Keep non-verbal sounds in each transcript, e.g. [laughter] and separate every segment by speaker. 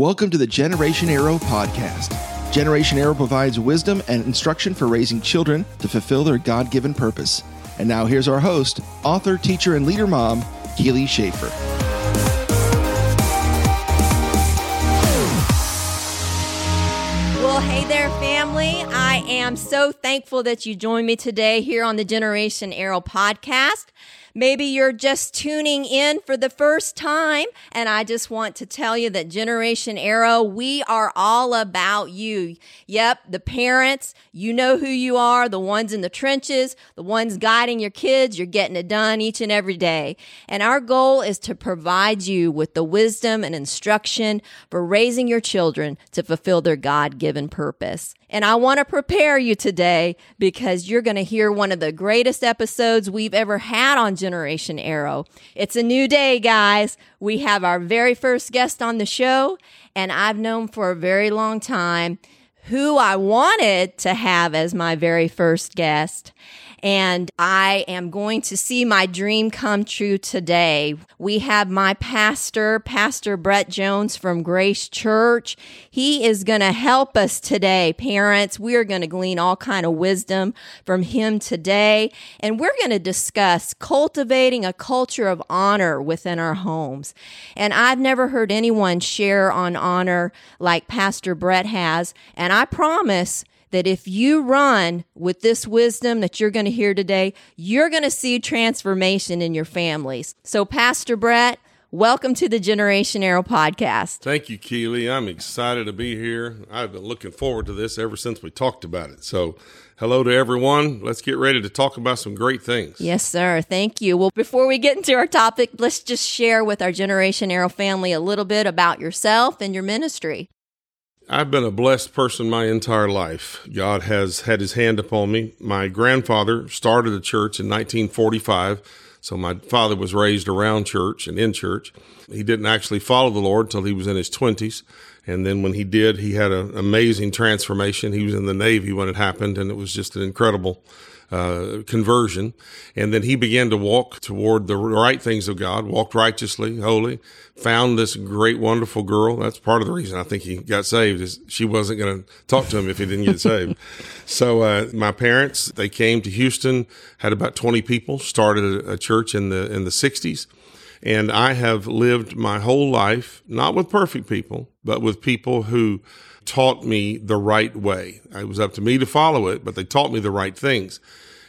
Speaker 1: Welcome to the Generation Arrow podcast. Generation Arrow provides wisdom and instruction for raising children to fulfill their God given purpose. And now here's our host, author, teacher, and leader mom, Keely Schaefer.
Speaker 2: Well, hey there, family. I am so thankful that you joined me today here on the Generation Arrow podcast. Maybe you're just tuning in for the first time, and I just want to tell you that Generation Arrow, we are all about you. Yep, the parents, you know who you are, the ones in the trenches, the ones guiding your kids, you're getting it done each and every day. And our goal is to provide you with the wisdom and instruction for raising your children to fulfill their God given purpose. And I want to prepare you today because you're going to hear one of the greatest episodes we've ever had on Generation Arrow. It's a new day, guys. We have our very first guest on the show, and I've known for a very long time who I wanted to have as my very first guest and I am going to see my dream come true today. We have my pastor, Pastor Brett Jones from Grace Church. He is going to help us today, parents. We are going to glean all kind of wisdom from him today, and we're going to discuss cultivating a culture of honor within our homes. And I've never heard anyone share on honor like Pastor Brett has, and I promise that if you run with this wisdom that you're going to hear today, you're going to see transformation in your families. So, Pastor Brett, welcome to the Generation Arrow podcast.
Speaker 3: Thank you, Keely. I'm excited to be here. I've been looking forward to this ever since we talked about it. So, hello to everyone. Let's get ready to talk about some great things.
Speaker 2: Yes, sir. Thank you. Well, before we get into our topic, let's just share with our Generation Arrow family a little bit about yourself and your ministry.
Speaker 3: I've been a blessed person my entire life. God has had his hand upon me. My grandfather started a church in 1945. So my father was raised around church and in church. He didn't actually follow the Lord until he was in his 20s. And then when he did, he had an amazing transformation. He was in the Navy when it happened, and it was just an incredible uh, conversion. And then he began to walk toward the right things of God, walked righteously, holy, found this great, wonderful girl. That's part of the reason I think he got saved is she wasn't going to talk to him if he didn't get saved. [laughs] So, uh, my parents, they came to Houston, had about 20 people, started a, a church in the, in the sixties. And I have lived my whole life, not with perfect people, but with people who taught me the right way. It was up to me to follow it, but they taught me the right things.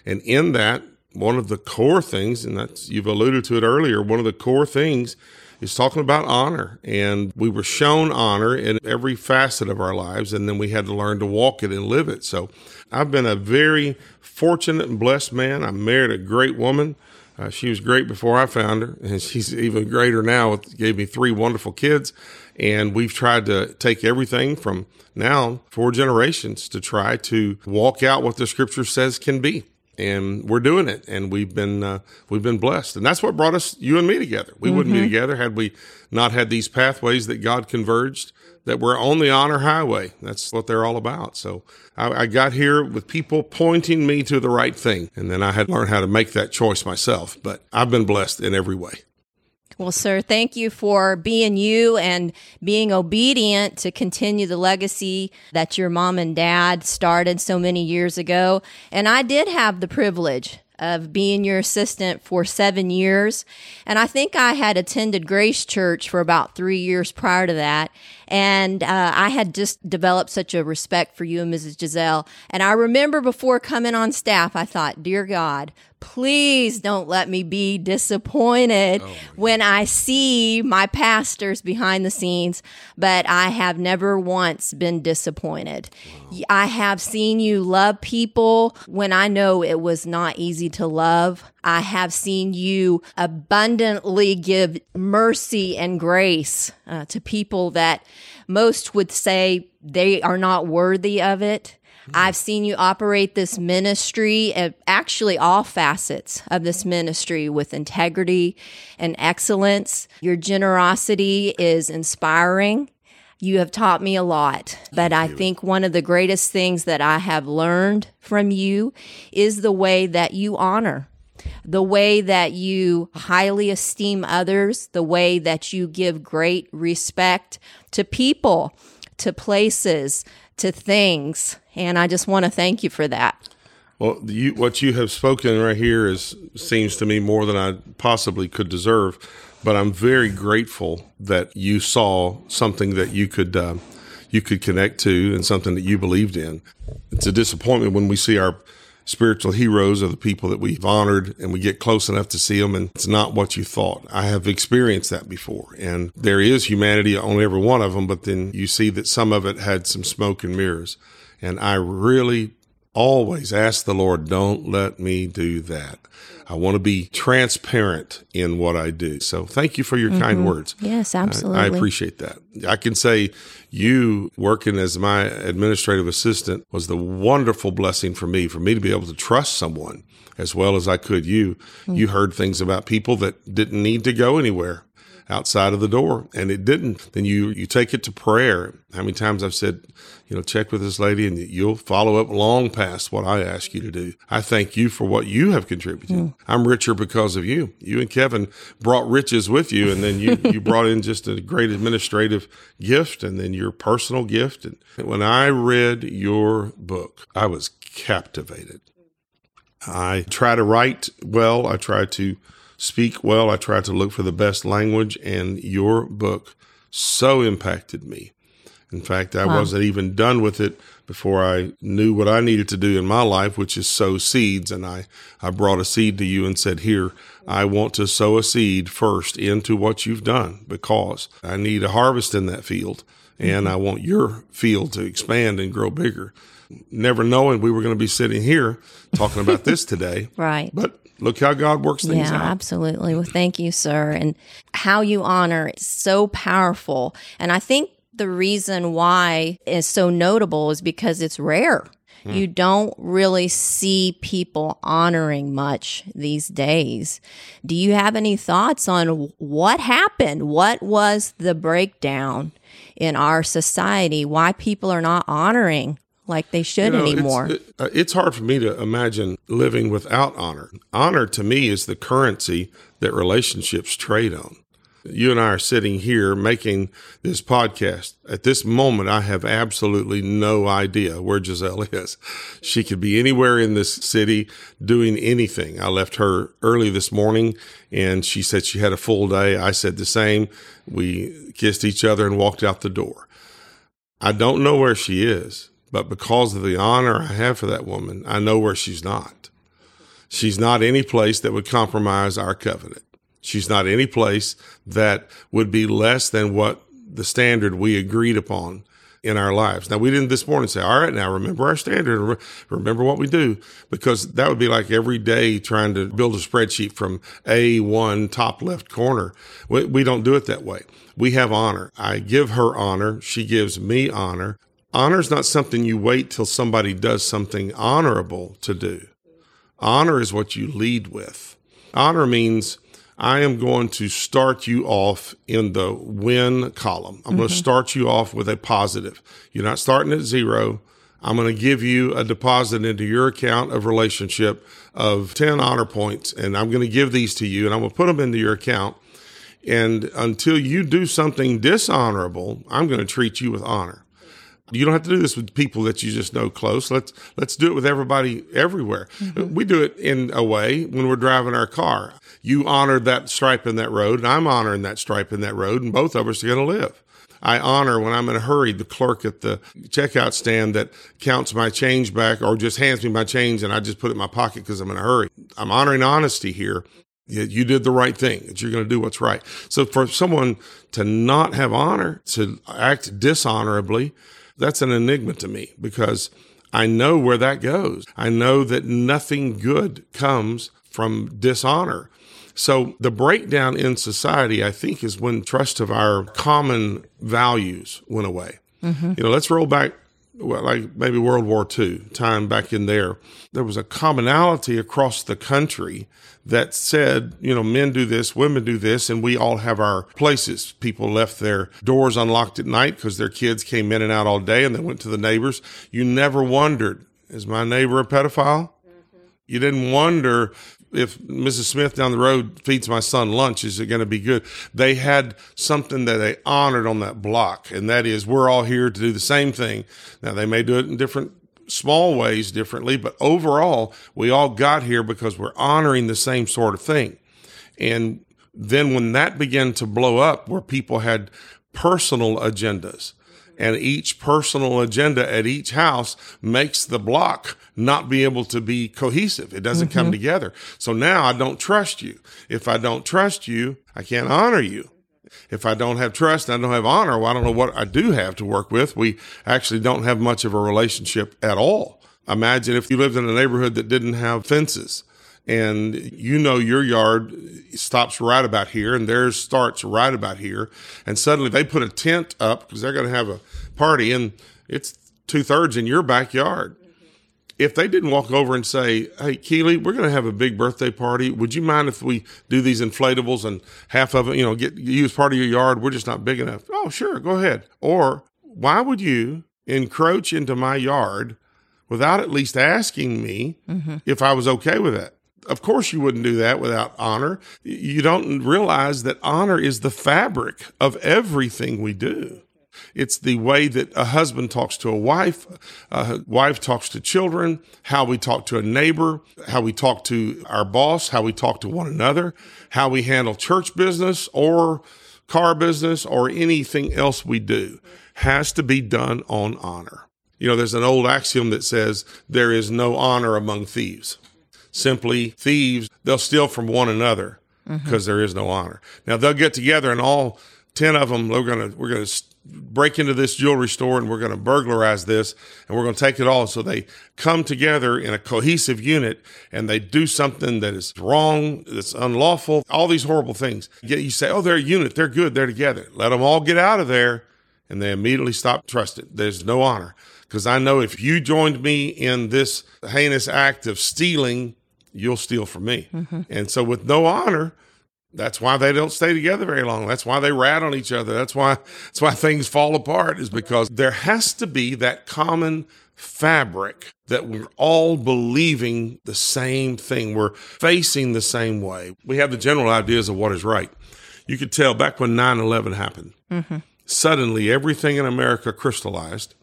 Speaker 3: And in that, one of the core things, and that's, you've alluded to it earlier, one of the core things is talking about honor. And we were shown honor in every facet of our lives, and then we had to learn to walk it and live it. So I've been a very fortunate and blessed man. I married a great woman. Uh, she was great before I found her, and she's even greater now. It gave me three wonderful kids, and we've tried to take everything from now four generations to try to walk out what the Scripture says can be and we're doing it and we've been uh, we've been blessed. And that's what brought us you and me together. We mm-hmm. wouldn't be mm-hmm. together had we not had these pathways that god converged that we're on the honor highway. That's what they're all about. So I, I got here with people pointing me to the right thing and then i had to learn how to make that choice myself. But i've been blessed in every way
Speaker 2: well, sir, thank you for being you and being obedient to continue the legacy that your mom and dad started so many years ago. And I did have the privilege of being your assistant for seven years. And I think I had attended Grace Church for about three years prior to that. And uh, I had just developed such a respect for you and Mrs. Giselle. And I remember before coming on staff, I thought, Dear God, please don't let me be disappointed oh when I see my pastors behind the scenes, but I have never once been disappointed. Wow. I have seen you love people when I know it was not easy to love. I have seen you abundantly give mercy and grace uh, to people that most would say they are not worthy of it. I've seen you operate this ministry, uh, actually all facets of this ministry with integrity and excellence. Your generosity is inspiring. You have taught me a lot, but I think one of the greatest things that I have learned from you is the way that you honor the way that you highly esteem others, the way that you give great respect to people, to places, to things. And I just want to thank you for that.
Speaker 3: Well, you, what you have spoken right here is seems to me more than I possibly could deserve. But I'm very grateful that you saw something that you could uh, you could connect to and something that you believed in. It's a disappointment when we see our spiritual heroes are the people that we've honored and we get close enough to see them and it's not what you thought. I have experienced that before and there is humanity on every one of them, but then you see that some of it had some smoke and mirrors. And I really always ask the Lord, don't let me do that. I want to be transparent in what I do. So thank you for your mm-hmm. kind words.
Speaker 2: Yes, absolutely.
Speaker 3: I, I, appreciate that. I can say you working as my administrative assistant was the wonderful blessing for me, for me to be able to trust someone as well as I could you. Mm-hmm. You heard things about people that didn't need to go anywhere outside of the door and it didn't, then you, you take it to prayer. How many times I've said, you know, check with this lady and you'll follow up long past what I ask you to do. I thank you for what you have contributed. Mm. I'm richer because of you. You and Kevin brought riches with you and then you, you [laughs] brought in just a great administrative gift and then your personal gift. And when I read your book, I was captivated. I try to write well. I try to speak well. I tried to look for the best language, and your book so impacted me. In fact, I wow. wasn't even done with it before I knew what I needed to do in my life, which is sow seeds. And I, I brought a seed to you and said, Here, I want to sow a seed first into what you've done because I need a harvest in that field and mm-hmm. I want your field to expand and grow bigger. Never knowing we were going to be sitting here talking about this [laughs] today.
Speaker 2: right.
Speaker 3: But look how God works things
Speaker 2: yeah,
Speaker 3: out.
Speaker 2: absolutely. Well, thank you, sir. And how you honor is so powerful. And I think the reason why is so notable is because it's rare. Hmm. You don't really see people honoring much these days. Do you have any thoughts on what happened? What was the breakdown in our society? Why people are not honoring like they should you know, anymore.
Speaker 3: It's, it, uh, it's hard for me to imagine living without honor. Honor to me is the currency that relationships trade on. You and I are sitting here making this podcast. At this moment, I have absolutely no idea where Giselle [laughs] is. She could be anywhere in this city doing anything. I left her early this morning and she said she had a full day. I said the same. We kissed each other and walked out the door. I don't know where she is. But because of the honor I have for that woman, I know where she's not. She's not any place that would compromise our covenant. She's not any place that would be less than what the standard we agreed upon in our lives. Now, we didn't this morning say, all right, now remember our standard, remember what we do, because that would be like every day trying to build a spreadsheet from A1 top left corner. We, we don't do it that way. We have honor. I give her honor. She gives me honor. Honor is not something you wait till somebody does something honorable to do. Honor is what you lead with. Honor means I am going to start you off in the win column. I'm mm-hmm. going to start you off with a positive. You're not starting at zero. I'm going to give you a deposit into your account of relationship of 10 honor points, and I'm going to give these to you, and I'm going to put them into your account. And until you do something dishonorable, I'm going to treat you with honor. You don't have to do this with people that you just know close. Let's let's do it with everybody everywhere. Mm-hmm. We do it in a way when we're driving our car. You honor that stripe in that road, and I'm honoring that stripe in that road, and both of us are going to live. I honor when I'm in a hurry the clerk at the checkout stand that counts my change back or just hands me my change and I just put it in my pocket because I'm in a hurry. I'm honoring honesty here. You did the right thing, that you're going to do what's right. So for someone to not have honor, to act dishonorably, that's an enigma to me because I know where that goes. I know that nothing good comes from dishonor. So the breakdown in society, I think, is when trust of our common values went away. Mm-hmm. You know, let's roll back well, like maybe World War II, time back in there, there was a commonality across the country that said, you know, men do this, women do this, and we all have our places. People left their doors unlocked at night because their kids came in and out all day and they went to the neighbors. You never wondered, is my neighbor a pedophile? Mm-hmm. You didn't wonder, if Mrs. Smith down the road feeds my son lunch, is it going to be good? They had something that they honored on that block, and that is we're all here to do the same thing. Now, they may do it in different small ways differently, but overall, we all got here because we're honoring the same sort of thing. And then when that began to blow up, where people had personal agendas, and each personal agenda at each house makes the block not be able to be cohesive. It doesn't mm-hmm. come together. So now I don't trust you. If I don't trust you, I can't honor you. If I don't have trust and I don't have honor, well, I don't know what I do have to work with. We actually don't have much of a relationship at all. Imagine if you lived in a neighborhood that didn't have fences and you know your yard stops right about here and theirs starts right about here and suddenly they put a tent up because they're going to have a party and it's two thirds in your backyard if they didn't walk over and say hey keely we're going to have a big birthday party would you mind if we do these inflatables and half of it you know get use part of your yard we're just not big enough oh sure go ahead or why would you encroach into my yard without at least asking me mm-hmm. if i was okay with that of course, you wouldn't do that without honor. You don't realize that honor is the fabric of everything we do. It's the way that a husband talks to a wife, a wife talks to children, how we talk to a neighbor, how we talk to our boss, how we talk to one another, how we handle church business or car business or anything else we do has to be done on honor. You know, there's an old axiom that says there is no honor among thieves simply thieves. They'll steal from one another because mm-hmm. no honor. Now they'll get together and all 10 of them, we're going to, we're going to break into this jewelry store and we're going to burglarize this and we're going to take it all. So they come together in a cohesive unit and they do something that is wrong, that's unlawful, all these horrible things. Yet you say, oh, they're a unit. They're good. They're together. Let them all get out of there. And they immediately stop trusting. There's no honor. Because I know if you joined me in this heinous act of stealing you'll steal from me. Mm-hmm. And so with no honor, that's why they don't stay together very long. That's why they rat on each other. That's why that's why things fall apart is because there has to be that common fabric that we're all believing the same thing. We're facing the same way. We have the general ideas of what is right. You could tell back when 9/11 happened. Mm-hmm. Suddenly everything in America crystallized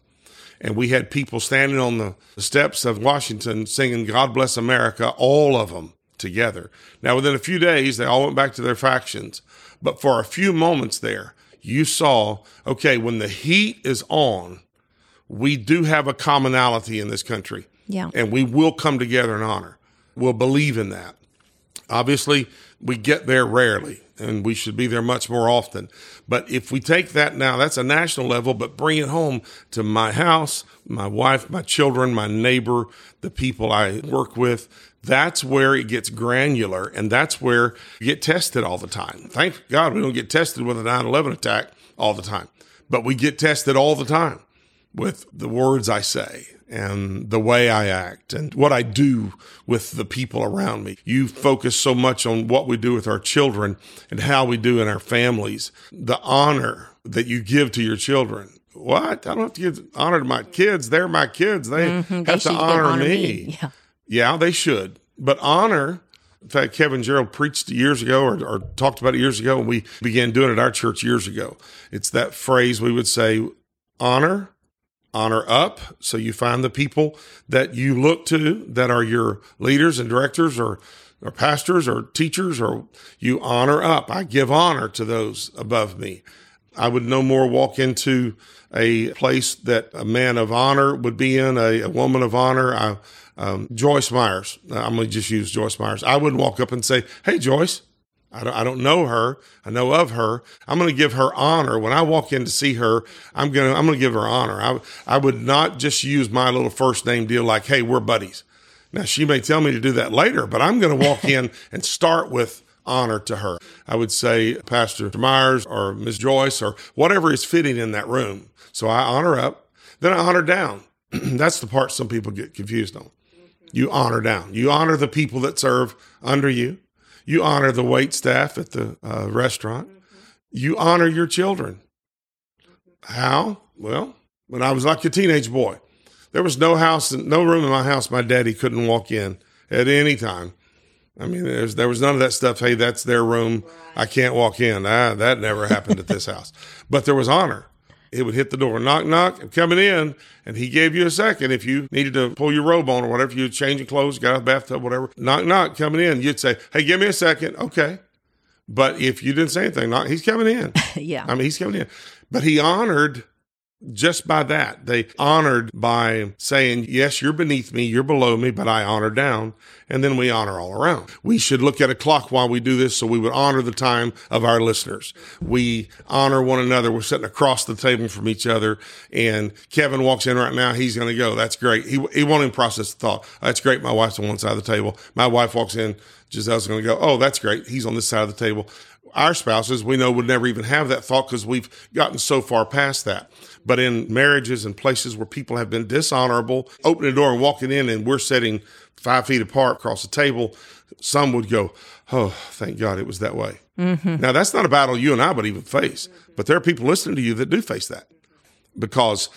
Speaker 3: and we had people standing on the steps of Washington singing God Bless America, all of them together. Now, within a few days, they all went back to their factions. But for a few moments there, you saw, okay, when the heat is on, we do have a commonality in this country.
Speaker 2: Yeah.
Speaker 3: And we will come together in honor. We'll believe in that. Obviously, we get there rarely and we should be there much more often. But if we take that now, that's a national level, but bring it home to my house, my wife, my children, my neighbor, the people I work with, that's where it gets granular and that's where you get tested all the time. Thank God we don't get tested with a 9 11 attack all the time, but we get tested all the time with the words I say and the way I act and what I do with the people around me. You focus so much on what we do with our children and how we do in our families, the honor that you give to your children. What? I don't have to give honor to my kids. They're my kids. They mm-hmm. have they to honor, honor me. me. Yeah. yeah, they should. But honor in fact, Kevin Gerald preached years ago or, or, talked about it years ago, and we began doing it at our church years ago. It's that phrase we would say, honor honor up. So you find the people that you look to that are your leaders and directors or, or pastors or teachers, or you honor up. I give honor to those above me. I would no more walk into a place that a man of honor would be in, a, a woman of honor. I, um, Joyce Myers. I'm going to just use Joyce Myers. I wouldn't walk up and say, Hey, Joyce, I don't, I don't know her. I know of her. I'm going to give her honor. When I walk in to see her, I'm going to, I'm going to give her honor. I, I would not just use my little first name deal like, Hey, we're buddies. Now she may tell me to do that later, but I'm going to walk in [laughs] and start with honor to her. I would say Pastor Myers or Miss Joyce or whatever is fitting in that room. So I honor up, then I honor down. [clears throat] That's the part some people get confused on. You honor down. You honor the people that serve under you. You honor the wait staff at the uh, restaurant. You honor your children. How? Well, when I was like a teenage boy, there was no house, no room in my house my daddy couldn't walk in at any time I mean, there was none of that stuff. Hey, that's their room. I can't walk in. Ah, that never happened at this [laughs] house. But there was honor. It would hit the door, knock, knock, I'm coming in. And he gave you a second if you needed to pull your robe on or whatever, you changing clothes, got out of the bathtub, whatever. Knock, knock, coming in. You'd say, hey, give me a second. Okay. But if you didn't say anything, knock, he's coming in. [laughs]
Speaker 2: yeah.
Speaker 3: I mean, he's coming in. But he honored just by that. They honored by saying, yes, you're beneath me, you're below me, but I honor down. And then we honor all around. We should look at a clock while we do this so we would honor the time of our listeners. We honor one another. We're sitting across the table from each other. And Kevin walks in right now. He's going to go. That's great. He, he won't even process the thought. That's great. My wife's on one side of the table. My wife walks in. Giselle's going to go. Oh, that's great. He's on this side of the table our spouses we know would never even have that thought because we've gotten so far past that. But in marriages and places where people have been dishonorable, opening the door and walking in and we're sitting five feet apart across the table, some would go, Oh, thank God it was that way. Mm-hmm. Now, that's not a battle you and I would even face, but there are people listening to you that do face that because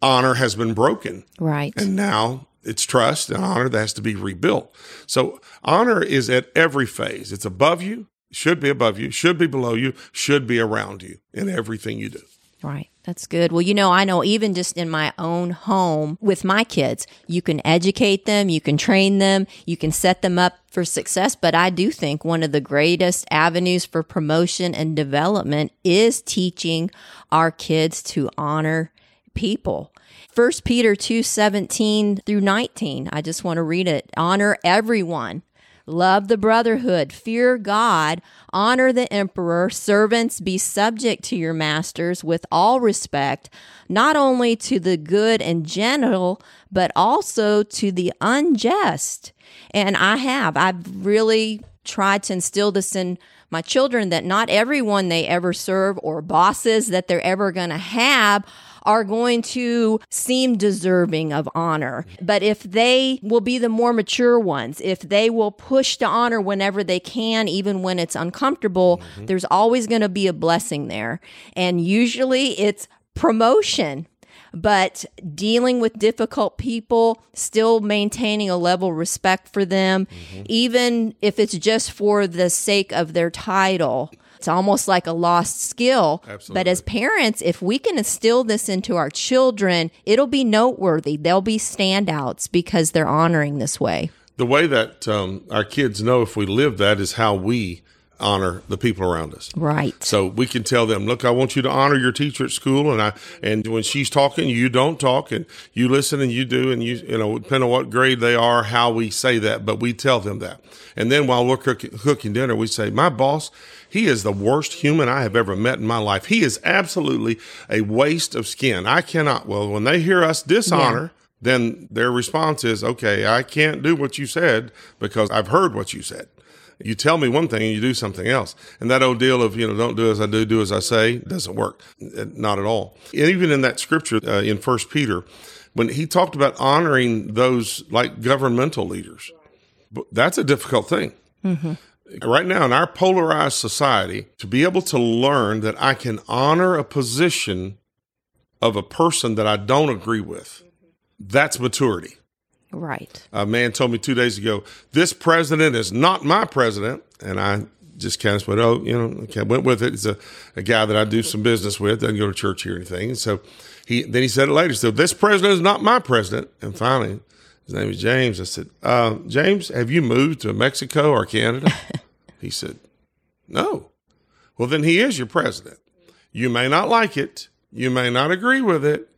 Speaker 3: honor has been broken.
Speaker 2: Right.
Speaker 3: And now it's trust and honor that has to be rebuilt. So honor is at every phase. It's above you, should be above you, should be below you, should be around you in everything you do.
Speaker 2: Right. That's good. Well, you know, I know even just in my own home with my kids, you can educate them, you can train them, you can set them up for success. But I do think one of the greatest avenues for promotion and development is teaching our kids to honor people. 1 Peter 2 17 through 19. I just want to read it. Honor everyone Love the brotherhood, fear God, honor the emperor, servants be subject to your masters with all respect, not only to the good and gentle, but also to the unjust. And I have, I've really tried to instill this in my children that not everyone they ever serve or bosses that they're ever going to have are going to seem deserving of honor. But if they will be the more mature ones, if they will push to honor whenever they can, even when it's uncomfortable, mm-hmm. there's always going to be a blessing there. And usually it's promotion but dealing with difficult people, still maintaining a level of respect for them, mm-hmm. even if it's just for the sake of their title. It's almost like a lost skill. Absolutely. But as parents, if we can instill this into our children, it'll be noteworthy. They'll be standouts because they're honoring this way.
Speaker 3: The way that um, our kids know if we live that is how we honor the people around us.
Speaker 2: Right.
Speaker 3: So we can tell them, look, I want you to honor your teacher at school, and I and when she's talking, you don't talk, and you listen and you do, and you you know depending on what grade they are, how we say that, but we tell them that. And then while we're cooking, cooking dinner, we say, my boss he is the worst human I have ever met in my life. He is absolutely a waste of skin. I cannot. Well, when they hear us dishonor, yeah. then their response is, okay, I can't do what you said because I've heard what you said. You tell me one thing and you do something else. And that old deal of, you know, don't do as I do, do as I say doesn't work. Not at all. And even in that scripture uh, in First Peter, when he talked about honoring those like governmental leaders, that's a difficult thing. Mm-hmm right now in our polarized society to be able to learn that I can honor a position of a person that I don't agree with. That's maturity.
Speaker 2: Right.
Speaker 3: A man told me two days ago, this president is not my president. And I just kind of went, oh, you know, okay, went with it. It's a, a guy that I do some business with, doesn't go to church here or anything. And so he, then he said it later. So this president is not my president. And finally, his name is James. I said, uh, James, have you moved to Mexico or Canada? [laughs] he said, No. Well, then he is your president. You may not like it, you may not agree with it,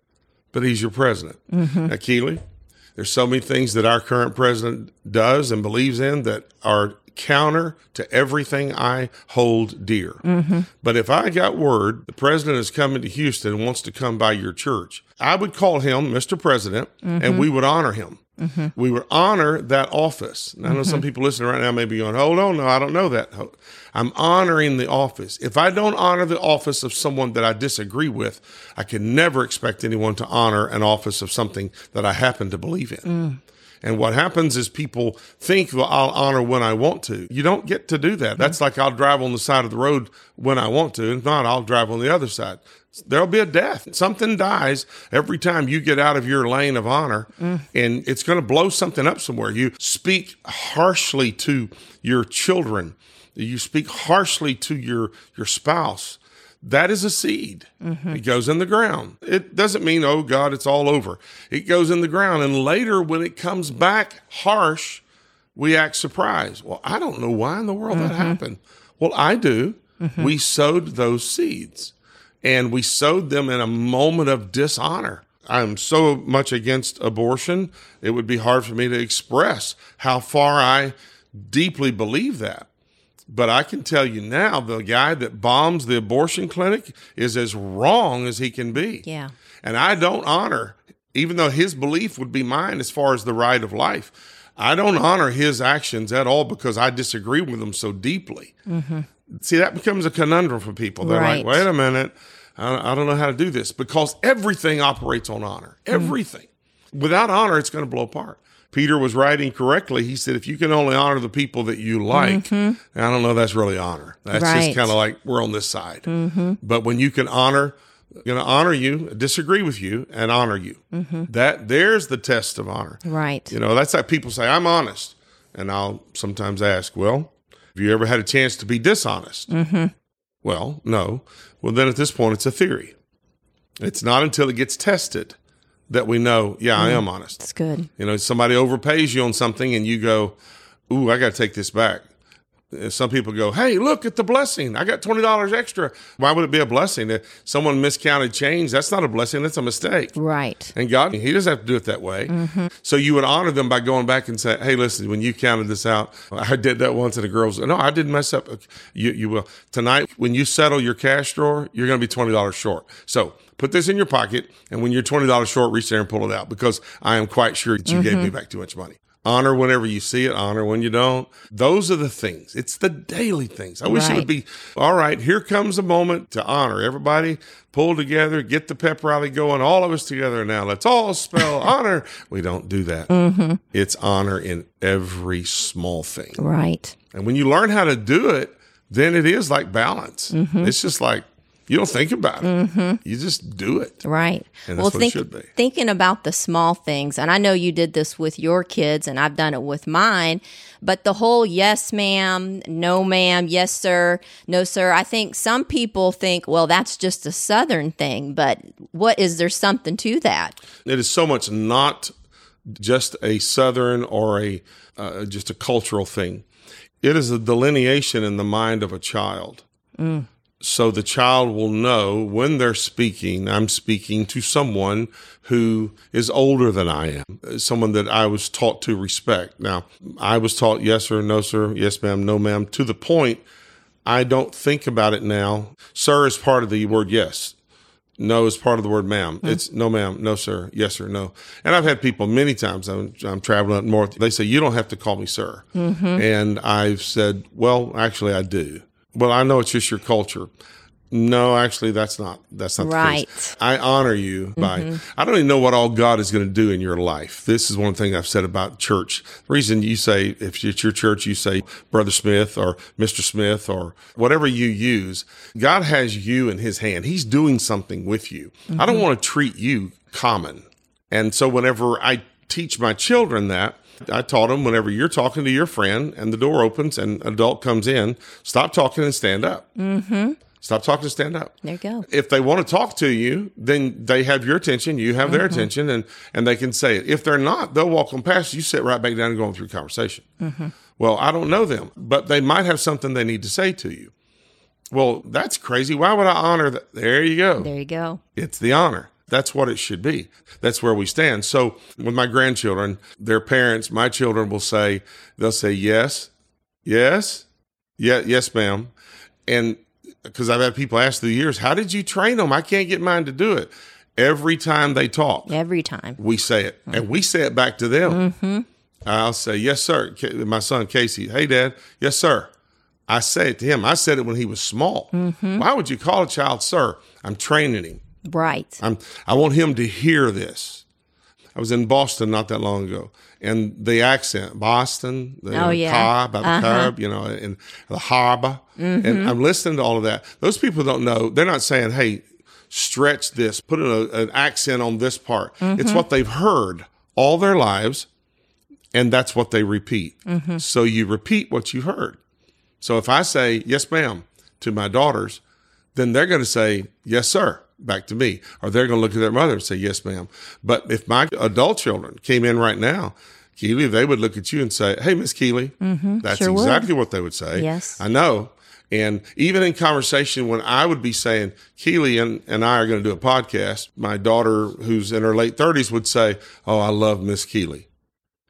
Speaker 3: but he's your president. Mm-hmm. Now, Keely, there's so many things that our current president does and believes in that are counter to everything I hold dear. Mm-hmm. But if I got word the president is coming to Houston and wants to come by your church, I would call him Mr. President mm-hmm. and we would honor him. Mm-hmm. We would honor that office. I know mm-hmm. some people listening right now may be going, hold on, no, I don't know that. I'm honoring the office. If I don't honor the office of someone that I disagree with, I can never expect anyone to honor an office of something that I happen to believe in. Mm. And what happens is people think, well, I'll honor when I want to. You don't get to do that. That's mm-hmm. like I'll drive on the side of the road when I want to. If not, I'll drive on the other side. There'll be a death. Something dies every time you get out of your lane of honor, mm. and it's going to blow something up somewhere. You speak harshly to your children. You speak harshly to your your spouse that is a seed. Mm-hmm. It goes in the ground. It doesn't mean, oh God, it's all over. It goes in the ground. And later, when it comes back harsh, we act surprised. Well, I don't know why in the world that mm-hmm. happened. Well, I do. Mm-hmm. We sowed those seeds and we sowed them in a moment of dishonor. I'm so much against abortion, it would be hard for me to express how far I deeply believe that. But I can tell you now, the guy that bombs the abortion clinic is as wrong as he can be.
Speaker 2: Yeah.
Speaker 3: And I don't honor, even though his belief would be mine as far as the right of life, I don't honor his actions at all because I disagree with him so deeply. Mm-hmm. See, that becomes a conundrum for people. They're
Speaker 2: Right.
Speaker 3: like, wait a minute, I, I don't know how to do this because everything operates on honor. Mm-hmm. Everything. Without honor, it's going to blow apart. Peter was writing correctly. He said, if you can only honor the people that you like, mm-hmm. I don't know, that's really honor. That's
Speaker 2: Right.
Speaker 3: just kind of like we're on this side. Mm-hmm. But when you can honor, going to honor you, disagree with you, and honor you, mm-hmm. that there's the test of honor.
Speaker 2: Right.
Speaker 3: You know, that's like people say, I'm honest. And I'll sometimes ask, well, have you ever had a chance to be dishonest? Well, no. Well, then at this point, it's a theory. It's not until it gets tested that we know, yeah, I mm. am honest.
Speaker 2: It's good.
Speaker 3: You know, somebody overpays you on something and you go, ooh, I got to take this back. Some people go, hey, look at the blessing. I got $20 extra. Why would it be a blessing? If someone miscounted change, that's not a blessing, that's a mistake.
Speaker 2: Right.
Speaker 3: And God, He doesn't have to do it that way. Mm-hmm. So you would honor them by going back and say, "Hey, listen, when you counted this out, I did that once." And the girls, "No, I didn't mess up." You, you will tonight when you settle your cash drawer, you're going to be twenty dollars short. So put this in your pocket, and when you're twenty dollars short, reach there and pull it out because I am quite sure that you gave me mm-hmm. back too much money. Honor whenever you see it, honor when you don't. Those are the things. It's the daily things. I wish it would be all right. Here comes a moment to honor. Everybody pull together, get the pep rally going. All of us together now. Let's all spell [laughs] honor. We don't do that. Mm-hmm. It's honor in every small thing.
Speaker 2: Right.
Speaker 3: And when you learn how to do it, then it is like balance. Mm-hmm. It's just like you don't think about it. You just do it.
Speaker 2: Right.
Speaker 3: And that's what it should be.
Speaker 2: Thinking about the small things, and I know you did this with your kids, and I've done it with mine, but the whole yes, ma'am, no, ma'am, yes, sir, no, sir. I think some people think, well, that's just a Southern thing, but what is there something to that?
Speaker 3: It is so much not just a Southern or a uh, just a cultural thing. It is a delineation in the mind of a child. So the child will know when they're speaking, I'm speaking to someone who is older than I am, someone that I was taught to respect. Now, I was taught yes sir, no sir, yes ma'am, no ma'am, to the point I don't think about it now. Sir is part of the word yes. No is part of the word ma'am. Hmm. It's no ma'am, no sir, yes or no. And I've had people many times, I'm, I'm traveling up north, they say, you don't have to call me sir. Mm-hmm. And I've said, well, actually I do. Well, I know it's just your culture. No, actually, that's not. That's not
Speaker 2: Right.
Speaker 3: the case. I honor you by. Mm-hmm. I don't even know what all God is going to do in your life. This is one thing I've said about church. The reason you say, if it's your church, you say Brother Smith or Mr. Smith or whatever you use. God has you in His hand. He's doing something with you. I don't mm-hmm. want to treat you common. And so, whenever I teach my children that, I taught them whenever you're talking to your friend and the door opens and an adult comes in, stop talking and stand up. Mm-hmm. Stop talking and stand up.
Speaker 2: There you go.
Speaker 3: If they want to talk to you, then they have your attention, you have their attention, and, and they can say it. If they're not, they'll walk on past you, sit right back down and go on through conversation. Well, I don't know them, but they might have something they need to say to you. Well, that's crazy. Why would I honor that? There you go.
Speaker 2: There you go.
Speaker 3: It's the honor. That's what it should be. That's where we stand. So with my grandchildren, their parents, my children will say, they'll say, yes, yes, yeah, yes, ma'am. And because I've had people ask through the years, how did you train them? I can't get mine to do it. Every time they talk,
Speaker 2: Every time.
Speaker 3: we say it and we say it back to them. Mm-hmm. I'll say, yes, sir. My son, Casey, hey, dad, yes, sir. I say it to him. I said it when he was small. Mm-hmm. Why would you call a child sir? I'm training him.
Speaker 2: Right.
Speaker 3: I'm, I want him to hear this. I was in Boston not that long ago, and the accent, Boston, the
Speaker 2: Oh, yeah.
Speaker 3: car by the
Speaker 2: Uh-huh.
Speaker 3: curb, you know, and the harbor.
Speaker 2: Mm-hmm.
Speaker 3: And I'm listening to all of that. Those people don't know. They're not saying, hey, stretch this, put a, an accent on this part.
Speaker 2: Mm-hmm.
Speaker 3: It's what they've heard all their lives, and that's what they repeat.
Speaker 2: Mm-hmm.
Speaker 3: So you repeat what you heard. So if I say, yes, ma'am, to my daughters, then they're going to say, yes, sir, back to me. Or they're going to look at their mother and say, yes, ma'am. But if my adult children came in right now, Keely, they would look at you and say, hey, Miss Keely. That's
Speaker 2: Mm-hmm. sure would.
Speaker 3: exactly what they would say.
Speaker 2: Yes.
Speaker 3: I know. And even in conversation, when I would be saying, Keely and, and I are going to do a podcast, my daughter, who's in her late 30s, would say, Oh, I love Miss Keely.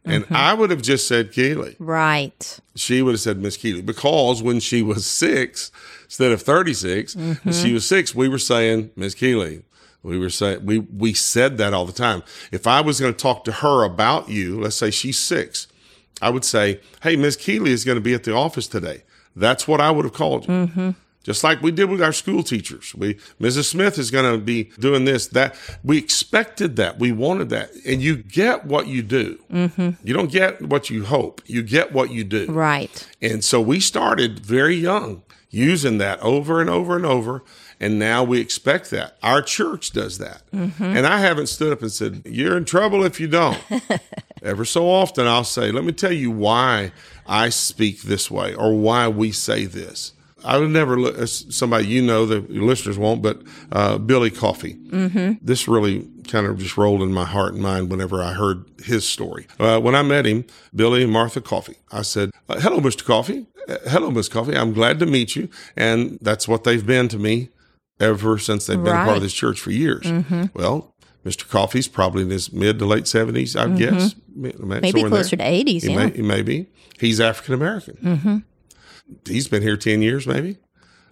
Speaker 3: And
Speaker 2: Mm-hmm.
Speaker 3: I would have just said Keely
Speaker 2: Right.
Speaker 3: she would have said Miss Keely because when she was six, instead of 36, when she was six, we were saying Miss Keely. We were saying, we, we said that all the time. If I was going to talk to her about you, let's say she's six, I would say, Hey, Miss Keely is going to be at the office today. That's what I would have called you. Just like we did with our school teachers. We, Mrs. Smith is going to be doing this, that. We expected that. We wanted that. And you get what you do. Mm-hmm. You don't get what you hope. You get what you do.
Speaker 2: Right.
Speaker 3: And so we started very young using that over and over and over. And now we expect that. Our church does that. Mm-hmm. And I haven't stood up and said, You're in trouble if you don't. [laughs] Ever so often, I'll say, Let me tell you why I speak this way or why we say this. I would never look somebody you know, the listeners won't, but uh, Billy Coffee. Mm-hmm. This really kind of just rolled in my heart and mind whenever I heard his story. Uh, when I met him, Billy and Martha Coffee, I said, uh, Hello, Mr. Coffey. Uh, hello, Miss Coffee. I'm glad to meet you. And that's what they've been to me ever since they've been a part of this church for years. Well, Mr. Coffee's probably in his mid to late 70s, I guess.
Speaker 2: Maybe closer to 80s,
Speaker 3: He,
Speaker 2: yeah.
Speaker 3: may, he may be. He's African American. He's been here 10 years, maybe.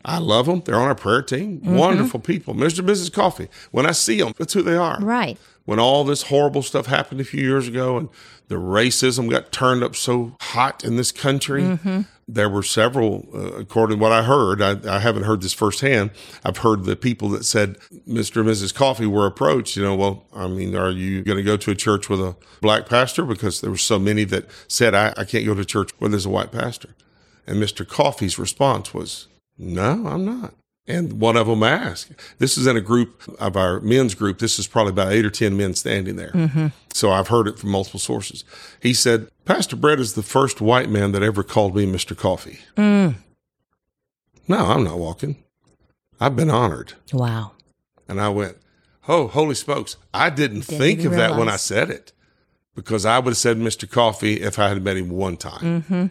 Speaker 3: I love them. They're on our prayer team. Wonderful people. Mr. and Mrs. Coffee. When I see them, that's who they are.
Speaker 2: Right.
Speaker 3: When all this horrible stuff happened a few years ago and the racism got turned up so hot in this country, there were several, uh, according to what I heard, I, I haven't heard this firsthand. I've heard the people that said Mr. and Mrs. Coffee were approached, you know, well, I mean, are you going to go to a church with a black pastor? Because there were so many that said, I, I can't go to church where there's a white pastor. And Mr. Coffey's response was, No, I'm not. And one of them asked, This is in a group of our men's group. This is probably about eight or 10 men standing there. Mm-hmm. So I've heard it from multiple sources. He said, Pastor Brett is the first white man that ever called me Mr. Coffee. Mm. No, I'm not walking. I've been honored.
Speaker 2: Wow.
Speaker 3: And I went, Oh, holy smokes. I didn't,
Speaker 2: Didn't
Speaker 3: think of that when I said it because I would have said Mr. Coffee if I had met him one time. Mm-hmm.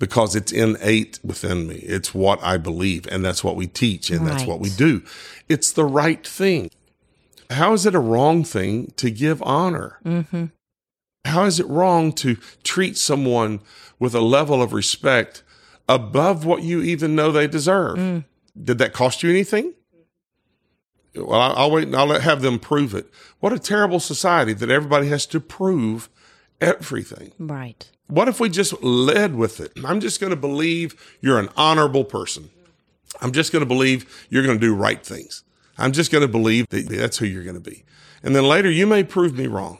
Speaker 3: Because it's innate within me. It's what I believe, and that's what we teach, and that's what we do. It's the right thing. How is it a wrong thing to give honor? Mm-hmm. How is it wrong to treat someone with a level of respect above what you even know they deserve? Mm. Did that cost you anything? Well, I'll, I'll wait and I'll have them prove it. What a terrible society that everybody has to prove everything.
Speaker 2: Right.
Speaker 3: What if we just led with it? I'm just going to believe you're an honorable person. I'm just going to believe you're going to do right things. I'm just going to believe that that's who you're going to be. And then later you may prove me wrong.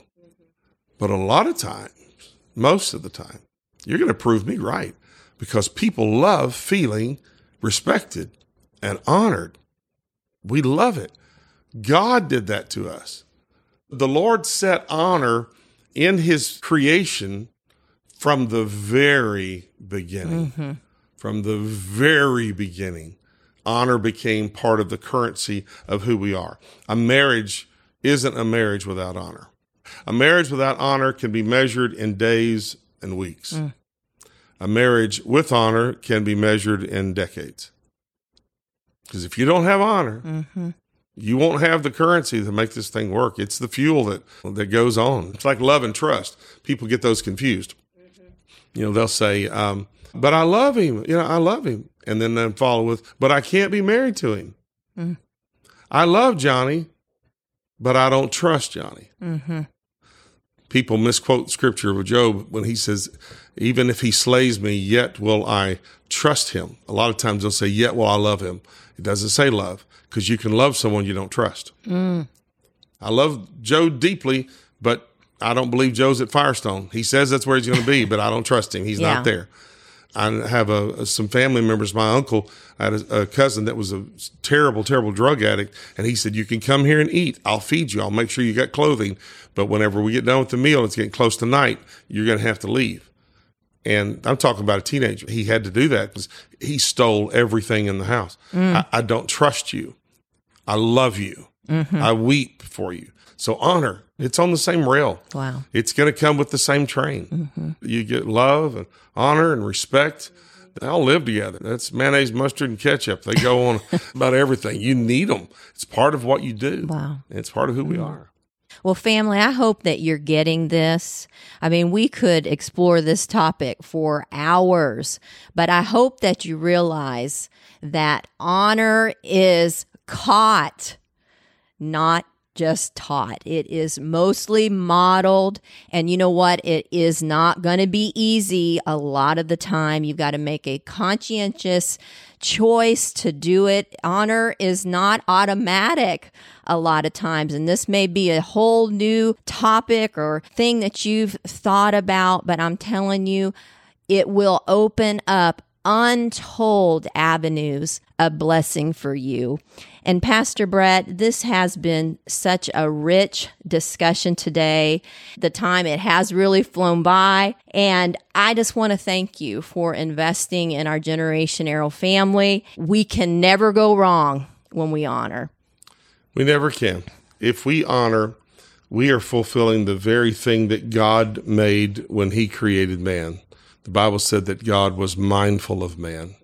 Speaker 3: But a lot of times, most of the time, you're going to prove me right because people love feeling respected and honored. We love it. God did that to us. The Lord set honor in his creation from the very beginning. Mm-hmm. From the very beginning, honor became part of the currency of who we are. A marriage isn't a marriage without honor. A marriage without honor can be measured in days and weeks. Mm. A marriage with honor can be measured in decades. Because if you don't have honor, mm-hmm. You won't have the currency to make this thing work. It's the fuel that that goes on. It's like love and trust. People get those confused. You know, they'll say, um, "But I love him." You know, I love him, and then they follow with, "But I can't be married to him." I love Johnny, but I don't trust Johnny. Mm-hmm. People misquote scripture with Job when he says, "Even if he slays me, yet will I trust him." A lot of times they'll say, "Yet will I love him." It doesn't say love because you can love someone you don't trust. Mm. I love Joe deeply, but I don't believe Joe's at Firestone. He says that's where he's going to be, but I don't trust him. He's
Speaker 2: Yeah.
Speaker 3: not there. I have a, some family members. My uncle I had a, a cousin that was a terrible, terrible drug addict, and he said, "You can come here and eat. I'll feed you. I'll make sure you got clothing. But whenever we get done with the meal, it's getting close to night. You're going to have to leave." And I'm talking about a teenager. He had to do that because he stole everything in the house. Mm. I, I don't trust you. I love you. Mm-hmm. I weep for you. So honor. It's on the same rail.
Speaker 2: Wow.
Speaker 3: It's going to come with the same train. Mm-hmm. You get love and honor and respect. They all live together. That's mayonnaise, mustard, and ketchup. They go on [laughs] about everything. You need them. It's part of what you do.
Speaker 2: Wow.
Speaker 3: It's part of who we mm-hmm. are.
Speaker 2: Well, family, I hope that you're getting this. I mean, we could explore this topic for hours, but I hope that you realize that honor is caught, not just taught. It is mostly modeled. And you know what? It is not going to be easy a lot of the time. You've got to make a conscientious choice to do it. Honor is not automatic a lot of times. And this may be a whole new topic or thing that you've thought about, but I'm telling you, it will open up untold avenues of blessing for you. And Pastor Brett, this has been such a rich discussion today. The time it has really flown by. And I just want to thank you for investing in our Generation Arrow family. We can never go wrong when we honor.
Speaker 3: We never can. If we honor, we are fulfilling the very thing that God made when He created man. The Bible said that God was mindful of man.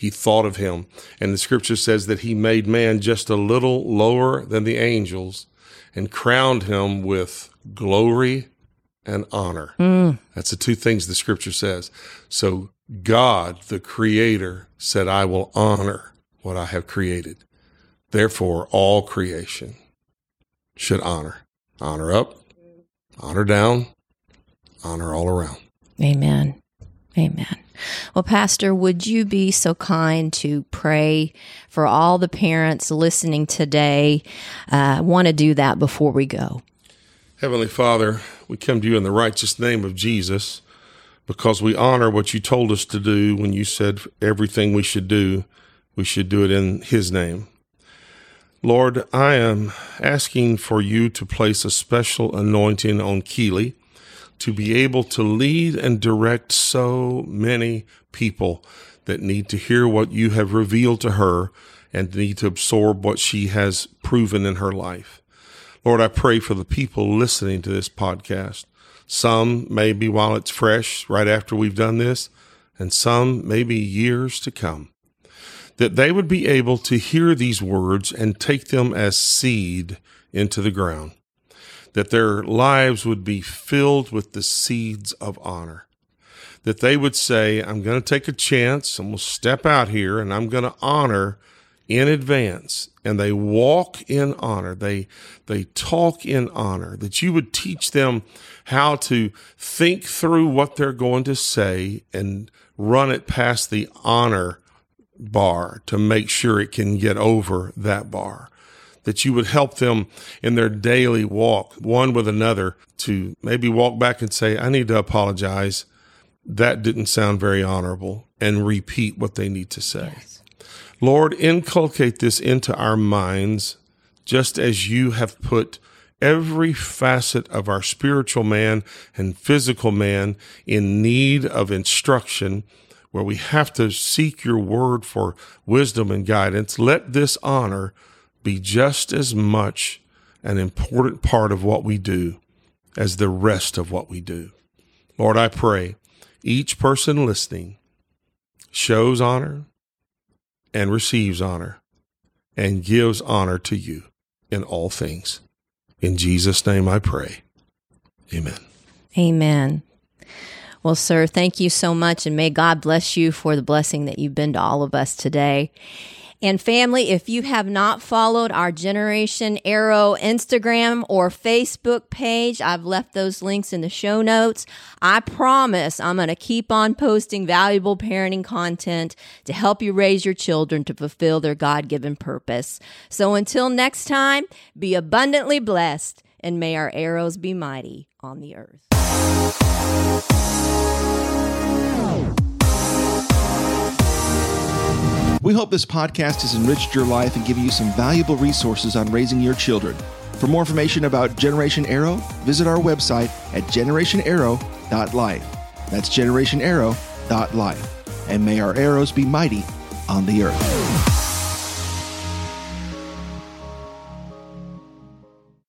Speaker 3: He thought of him. And the scripture says that He made man just a little lower than the angels and crowned him with glory and honor. Hmm. That's the two things the scripture says. So God, the creator, said, I will honor what I have created. Therefore, all creation should honor. Honor up, honor down, honor all around.
Speaker 2: Amen. Amen. Well, Pastor, would you be so kind to pray for all the parents listening today? Uh, want to do that before we go.
Speaker 3: Heavenly Father, we come to you in the righteous name of Jesus because we honor what you told us to do when you said everything we should do, we should do it in His name. Lord, I am asking for you to place a special anointing on Keely to be able to lead and direct so many people that need to hear what you have revealed to her and need to absorb what she has proven in her life. Lord, I pray for the people listening to this podcast. Some maybe while it's fresh, right after we've done this, and some maybe years to come. That they would be able to hear these words and take them as seed into the ground. That their lives would be filled with the seeds of honor. That they would say, I'm going to take a chance and we'll step out here and I'm going to honor in advance. And they walk in honor. They they talk in honor. That you would teach them how to think through what they're going to say and run it past the honor bar to make sure it can get over that bar that you would help them in their daily walk one with another to maybe walk back and say i need to apologize. That didn't sound very honorable and repeat what they need to say. Lord, inculcate this into our minds, just as you have put every facet of our spiritual man and physical man in need of instruction, where we have to seek your word for wisdom and guidance. Let this honor be just as much an important part of what we do as the rest of what we do. Lord, I pray each person listening shows honor and receives honor and gives honor to you in all things. In Jesus' name I pray. Amen.
Speaker 2: Amen. Well, sir, thank you so much, and may God bless you for the blessing that you've been to all of us today. And family, if you have not followed our Generation Arrow Instagram or Facebook page, I've left those links in the show notes. I promise I'm going to keep on posting valuable parenting content to help you raise your children to fulfill their God given purpose. So until next time, be abundantly blessed and may our arrows be mighty on the earth.
Speaker 1: We hope this podcast has enriched your life and given you some valuable resources on raising your children. For more information about Generation Arrow, visit our website at generationarrow.life. That's generationarrow.life. And may our arrows be mighty on the earth.